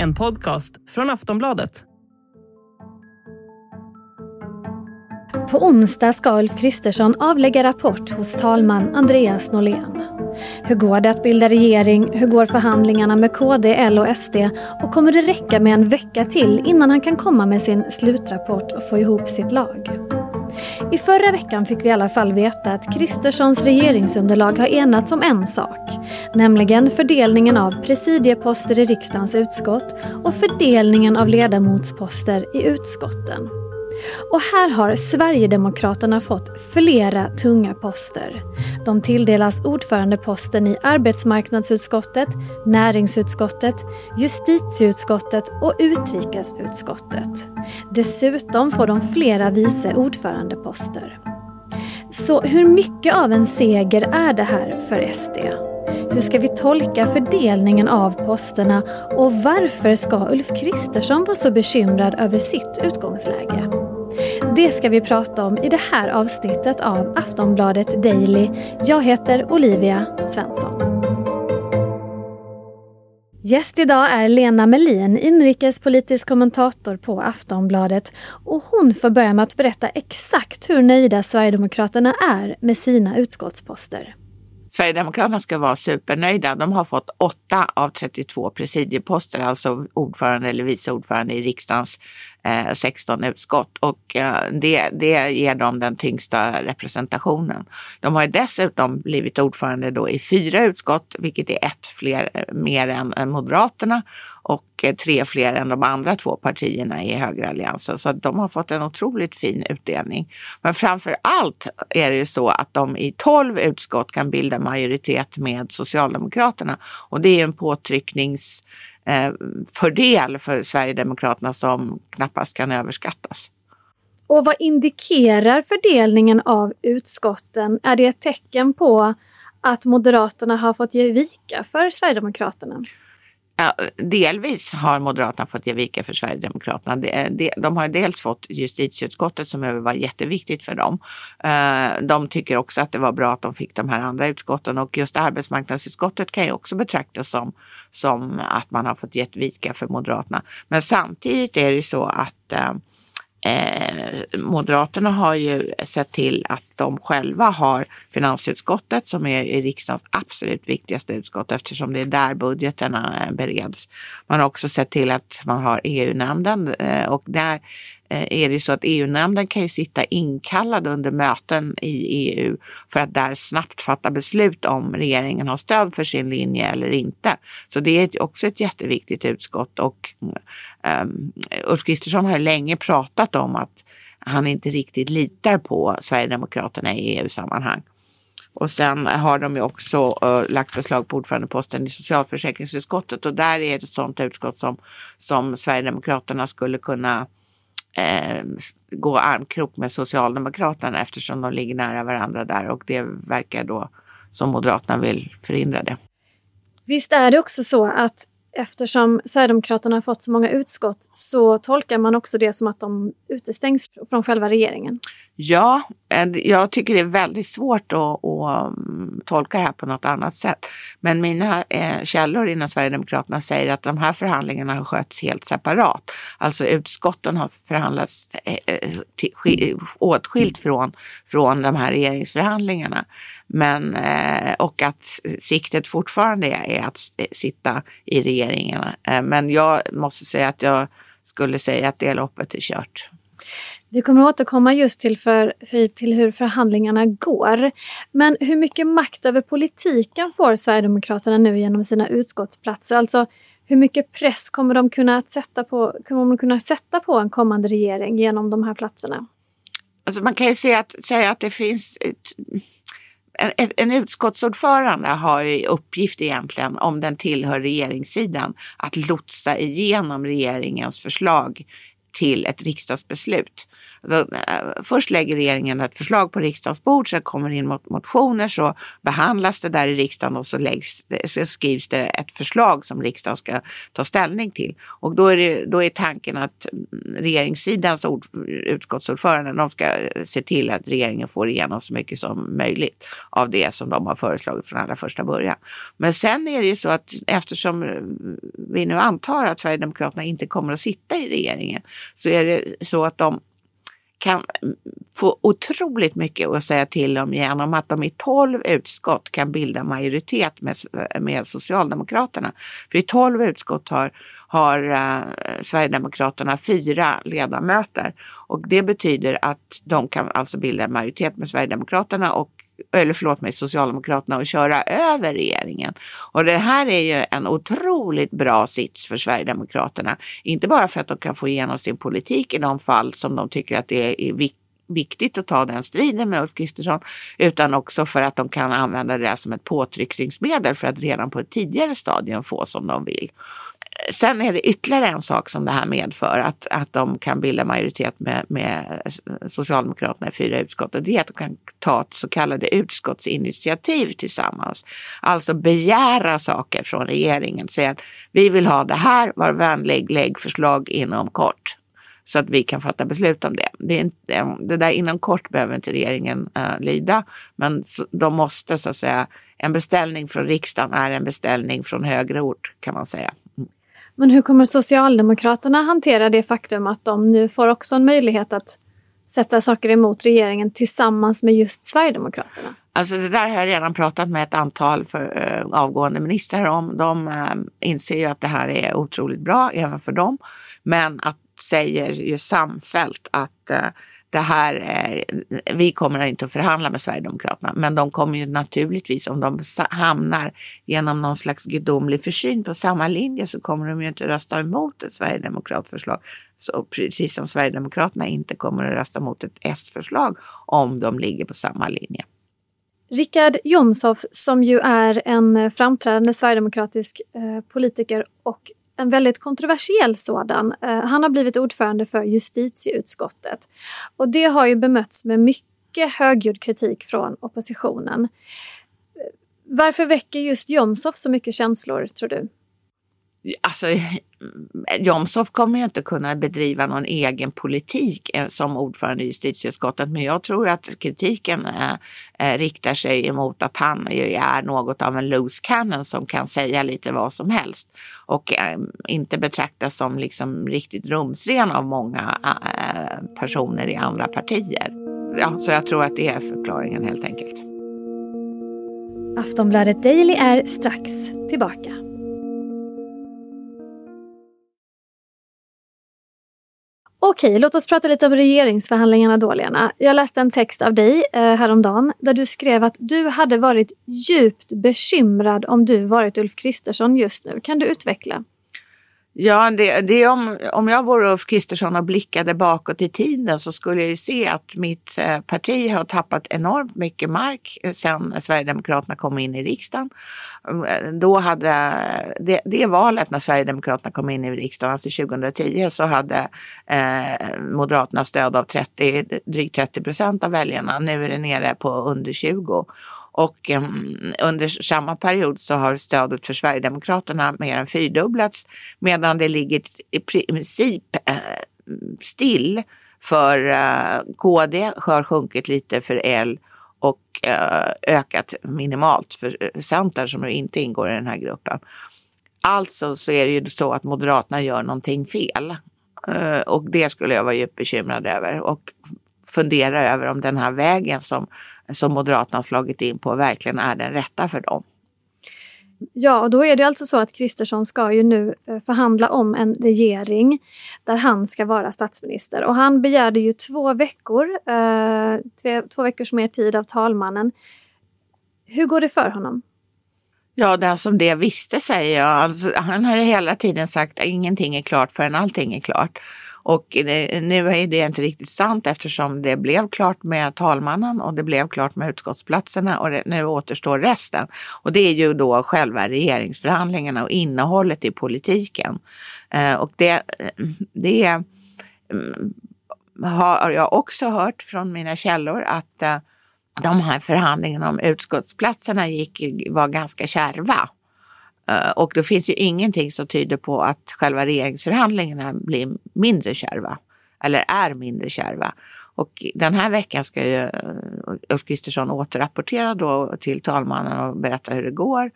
En podcast från Aftonbladet. På onsdag ska Ulf Kristersson avlägga rapport hos talman Andreas Norlén. Hur går det att bilda regering? Hur går förhandlingarna med KD, L och SD? Och kommer det räcka med en vecka till innan han kan komma med sin slutrapport och få ihop sitt lag? I förra veckan fick vi i alla fall veta att Kristerssons regeringsunderlag har enats om en sak, nämligen fördelningen av presidieposter i riksdagens utskott och fördelningen av ledamotsposter i utskotten. Och här har Sverigedemokraterna fått flera tunga poster. De tilldelas ordförandeposten i arbetsmarknadsutskottet, näringsutskottet, justitieutskottet och utrikesutskottet. Dessutom får de flera vice ordförandeposter. Så hur mycket av en seger är det här för SD? Hur ska vi tolka fördelningen av posterna och varför ska Ulf Kristersson vara så bekymrad över sitt utgångsläge? Det ska vi prata om i det här avsnittet av Aftonbladet Daily. Jag heter Olivia Svensson. Gäst idag är Lena Melin, inrikespolitisk kommentator på Aftonbladet. Och hon får börja med att berätta exakt hur nöjda Sverigedemokraterna är med sina utskottsposter. Sverigedemokraterna ska vara supernöjda. De har fått 8 av 32 presidieposter, alltså ordförande eller vice ordförande i riksdagens eh, 16 utskott. Och eh, det, det ger dem den tyngsta representationen. De har dessutom blivit ordförande då i fyra utskott, vilket är ett fler, mer än, än Moderaterna och eh, tre fler än de andra två partierna i högeralliansen. Så de har fått en otroligt fin utdelning. Men framför allt är det ju så att de i tolv utskott kan bilda majoritet med Socialdemokraterna och det är en påtrycknings Eh, fördel för Sverigedemokraterna som knappast kan överskattas. Och vad indikerar fördelningen av utskotten? Är det ett tecken på att Moderaterna har fått ge vika för Sverigedemokraterna? Ja, delvis har Moderaterna fått ge vika för Sverigedemokraterna. De, de har dels fått justitieutskottet som var jätteviktigt för dem. Eh, de tycker också att det var bra att de fick de här andra utskotten och just arbetsmarknadsutskottet kan ju också betraktas som, som att man har fått ge vika för Moderaterna. Men samtidigt är det så att eh, eh, Moderaterna har ju sett till att de själva har finansutskottet som är riksdagens absolut viktigaste utskott eftersom det är där budgeterna eh, bereds. Man har också sett till att man har EU-nämnden eh, och där Eh, är det så att EU-nämnden kan ju sitta inkallad under möten i EU för att där snabbt fatta beslut om regeringen har stöd för sin linje eller inte. Så det är också ett jätteviktigt utskott och um, Ulf Kristersson har länge pratat om att han inte riktigt litar på Sverigedemokraterna i EU-sammanhang. Och sen har de ju också uh, lagt förslag på ordförandeposten i socialförsäkringsutskottet och där är det ett sådant utskott som, som Sverigedemokraterna skulle kunna eh, gå armkrok med Socialdemokraterna eftersom de ligger nära varandra där och det verkar då som Moderaterna vill förhindra det. Visst är det också så att eftersom Sverigedemokraterna har fått så många utskott så tolkar man också det som att de utestängs från själva regeringen? Ja, eh, jag tycker det är väldigt svårt att, att mm, tolka det här på något annat sätt. Men mina eh, källor inom Sverigedemokraterna säger att de här förhandlingarna har skötts helt separat. Alltså utskotten har förhandlats eh, åtskilt från, från de här regeringsförhandlingarna. Men, och att siktet fortfarande är att sitta i regeringarna. Men jag måste säga att jag skulle säga att det loppet är kört. Vi kommer att återkomma just till, för, till hur förhandlingarna går. Men hur mycket makt över politiken får Sverigedemokraterna nu genom sina utskottsplatser? Alltså hur mycket press kommer de kunna sätta på, kommer de kunna sätta på en kommande regering genom de här platserna? Alltså man kan ju säga att, säga att det finns ett, en, en utskottsordförande har i uppgift egentligen, om den tillhör regeringssidan, att lotsa igenom regeringens förslag till ett riksdagsbeslut. Alltså, först lägger regeringen ett förslag på riksdagens bord, sen kommer det in motioner, så behandlas det där i riksdagen och så, läggs, så skrivs det ett förslag som riksdagen ska ta ställning till. Och då är, det, då är tanken att mm, regeringssidans ord, utskottsordförande de ska eh, se till att regeringen får igenom så mycket som möjligt av det som de har föreslagit från allra första början. Men sen är det ju så att eftersom eh, vi nu antar att Sverigedemokraterna inte kommer att sitta i regeringen så är det så att de kan få otroligt mycket att säga till om genom att de i tolv utskott kan bilda majoritet med, med Socialdemokraterna. För i tolv utskott har, har uh, Sverigedemokraterna fyra ledamöter och det betyder att de kan alltså bilda majoritet med Sverigedemokraterna och eller förlåt mig, Socialdemokraterna att köra över regeringen. Och det här är ju en otroligt bra sits för Sverigedemokraterna. Inte bara för att de kan få igenom sin politik i de fall som de tycker att det är viktigt viktigt att ta den striden med Ulf Kristersson utan också för att de kan använda det som ett påtryckningsmedel för att redan på ett tidigare stadium få som de vill. Sen är det ytterligare en sak som det här medför, att, att de kan bilda majoritet med, med Socialdemokraterna i fyra utskott och det är att de kan ta ett så kallade utskottsinitiativ tillsammans. Alltså begära saker från regeringen, säga att vi vill ha det här, var vänlig, lägg förslag inom kort så att vi kan fatta beslut om det. Det, är inte, eh, det där inom kort behöver inte regeringen äh, lyda, men de måste så att säga, en beställning från riksdagen är en beställning från högre ort kan man säga. Men hur kommer Socialdemokraterna hantera det faktum att de nu får också en möjlighet att sätta saker emot regeringen tillsammans med just Sverigedemokraterna? Alltså det där har jag redan pratat med ett antal för, äh, avgående ministrar om. De äh, inser ju att det här är otroligt bra även för dem. Men att säger ju samfällt att äh, det här, eh, vi kommer inte att förhandla med Sverigedemokraterna, men de kommer ju naturligtvis, om de hamnar genom någon slags gudomlig försyn på samma linje så kommer de ju inte rösta emot ett Sverigedemokratförslag. Så precis som Sverigedemokraterna inte kommer att rösta mot ett S-förslag om de ligger på samma linje. Richard Jomshof som ju är en framträdande sverigedemokratisk eh, politiker och en väldigt kontroversiell sådan. Eh, han har blivit ordförande för justitieutskottet. Och det har ju bemötts med mycket högljudd kritik från oppositionen. Eh, varför väcker just Jomshof så mycket känslor, tror du? Alltså, Jomshof kommer ju inte kunna bedriva någon egen politik eh, som ordförande i justitieutskottet, men jag tror att kritiken eh, eh, riktar sig emot att han är något av en loose cannon som kan säga lite vad som helst och eh, inte betraktas som liksom riktigt rumsren av många eh, personer i andra partier. Ja, så jag tror att det är förklaringen helt enkelt. Aftonbladet Daily är strax tillbaka. Okej, låt oss prata lite om regeringsförhandlingarna då, Lena. Jag läste en text av dig eh, häromdagen där du skrev att du hade varit djupt bekymrad om du varit Ulf Kristersson just nu. Kan du utveckla? Ja, det, det om, om jag vore Ulf Kristersson och blickade bakåt i tiden så skulle jag ju se att mitt eh, parti har tappat enormt mycket mark eh, sedan Sverigedemokraterna kom in i riksdagen. Mm, eh, då hade det, det valet när Sverigedemokraterna kom in i riksdagen, alltså 2010, så hade eh, Moderaterna stöd av 30, drygt 30 procent av väljarna. Nu är det nere på under 20. Och um, under samma period så har stödet för Sverigedemokraterna mer än fyrdubblats medan det ligger i princip uh, still för eh, uh, KD, har sjunkit lite för L och uh, ökat minimalt för Centern som inte ingår i den här gruppen. Alltså så är det ju så att Moderaterna gör någonting fel. Och det skulle jag vara djupt bekymrad över och fundera över om den här vägen som som Moderaterna har slagit in på verkligen är den rätta för dem. Ja, och då är det alltså så att Kristersson ska ju nu eh, förhandla om en regering där han ska vara statsminister. Och han begärde ju två veckor, eh, två veckors mer tid av talmannen. Hur går det för honom? Ja, den som det visste säger jag. Alltså, han har ju hela tiden sagt att ingenting är klart förrän allting är klart. Och nu är det inte riktigt sant eftersom det blev klart med talmannen och det blev klart med utskottsplatserna och nu återstår resten. Och det är ju då själva regeringsförhandlingarna och innehållet i politiken. Eh, och det, eh, det mm, har jag också hört från mina källor att eh, de här förhandlingarna om utskottsplatserna gick, var ganska kärva. Eh, och det finns ju ingenting som tyder på att själva regeringsförhandlingarna blir mindre kärva. Eller är mindre kärva. Och den här veckan ska ju eh, Ulf Kristersson återrapportera då till talmannen och berätta hur det går.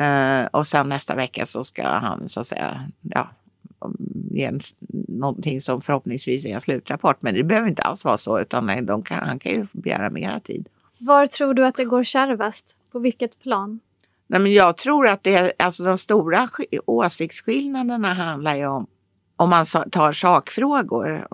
Uh, och sen nästa vecka så ska han så att säga ja, ge en, någonting som förhoppningsvis är en slutrapport. Men det behöver inte alls vara så utan nej, de kan, han kan ju begära mera tid. Var tror du att det går kärvast? På vilket plan? Nej, men jag tror att det, alltså de stora åsiktsskillnaderna handlar ju om om man tar sakfrågor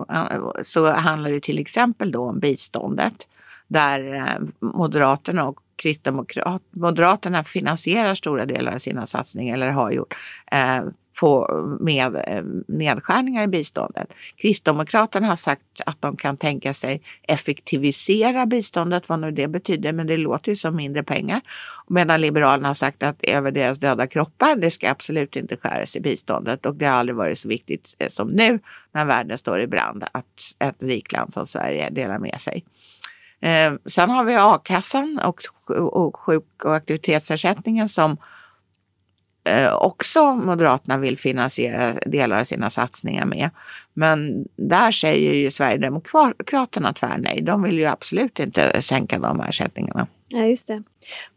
så handlar det till exempel då om biståndet där eh, Moderaterna och Kristdemokrat, Moderaterna finansierar stora delar av sina satsningar eller har gjort eh, på, med eh, nedskärningar i biståndet. Kristdemokraterna har sagt att de kan tänka sig effektivisera biståndet, vad nu det betyder, men det låter ju som mindre pengar. Medan Liberalerna har sagt att över deras döda kroppar, det ska absolut inte skäras i biståndet och det har aldrig varit så viktigt eh, som nu när världen står i brand att ett rikt land som Sverige delar med sig. Eh, sen har vi a-kassan och, och sjuk och aktivitetsersättningen som eh, också Moderaterna vill finansiera delar av sina satsningar med. Men där säger ju Sverigedemokraterna tvärnej. De vill ju absolut inte sänka de ersättningarna. Ja, just det.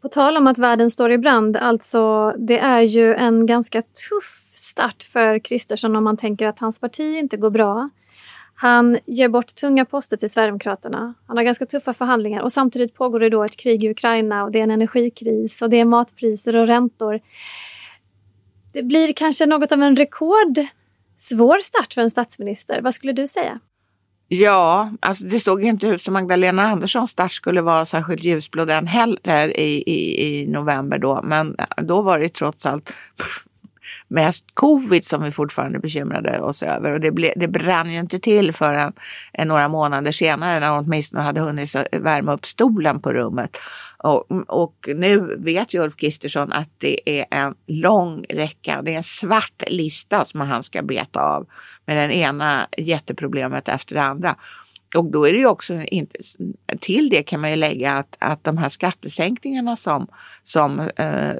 På tal om att världen står i brand, alltså det är ju en ganska tuff start för Kristersson om man tänker att hans parti inte går bra. Han ger bort tunga poster till Sverigedemokraterna. Han har ganska tuffa förhandlingar och samtidigt pågår det då ett krig i Ukraina och det är en energikris och det är matpriser och räntor. Det blir kanske något av en rekordsvår start för en statsminister. Vad skulle du säga? Ja, alltså det såg inte ut som Magdalena Anderssons start skulle vara särskilt ljusblå den heller i, i, i november då. Men då var det trots allt mest covid som vi fortfarande bekymrade oss över. Och det, ble, det brann ju inte till förrän eh, några månader senare när hon åtminstone hade hunnit värma upp stolen på rummet. Och, mm, och nu vet ju Ulf Kristersson att det är en lång räcka, det är en svart lista som han ska beta av med den ena jätteproblemet efter det andra. Och då är det ju också inte, till det kan man ju lägga att, att de här skattesänkningarna som, som eh,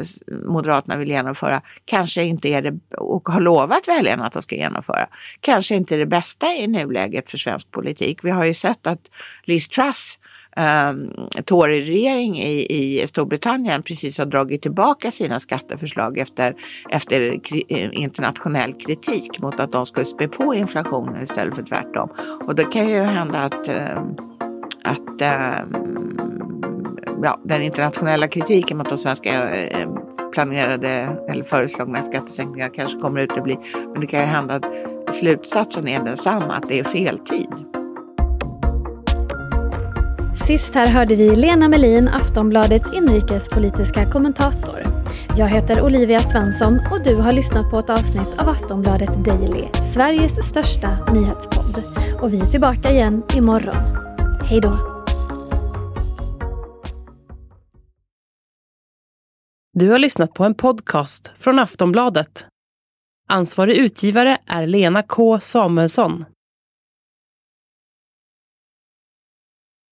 Moderaterna vill genomföra kanske inte är det, och har lovat väljarna att de ska genomföra, kanske inte är det bästa i nuläget för svensk politik. Vi har ju sett att Liz Truss Ehm, um, Tory-regering i, i Storbritannien precis har dragit tillbaka sina skatteförslag efter, efter kri, eh, internationell kritik mot att de skulle spä på inflationen istället för tvärtom. Och det kan ju hända att, um, att um, ja, den internationella kritiken mot de svenska planerade eller föreslagna skattesänkningar kanske kommer ut att bli. Men det kan ju hända att slutsatsen är densamma, att det är fel tid. Sist här hörde vi Lena Melin, Aftonbladets inrikespolitiska kommentator. Jag heter Olivia Svensson och du har lyssnat på ett avsnitt av Aftonbladet Daily, Sveriges största nyhetspodd. Och vi är tillbaka igen imorgon. Hej då! Du har lyssnat på en podcast från Aftonbladet. Ansvarig utgivare är Lena K Samuelsson.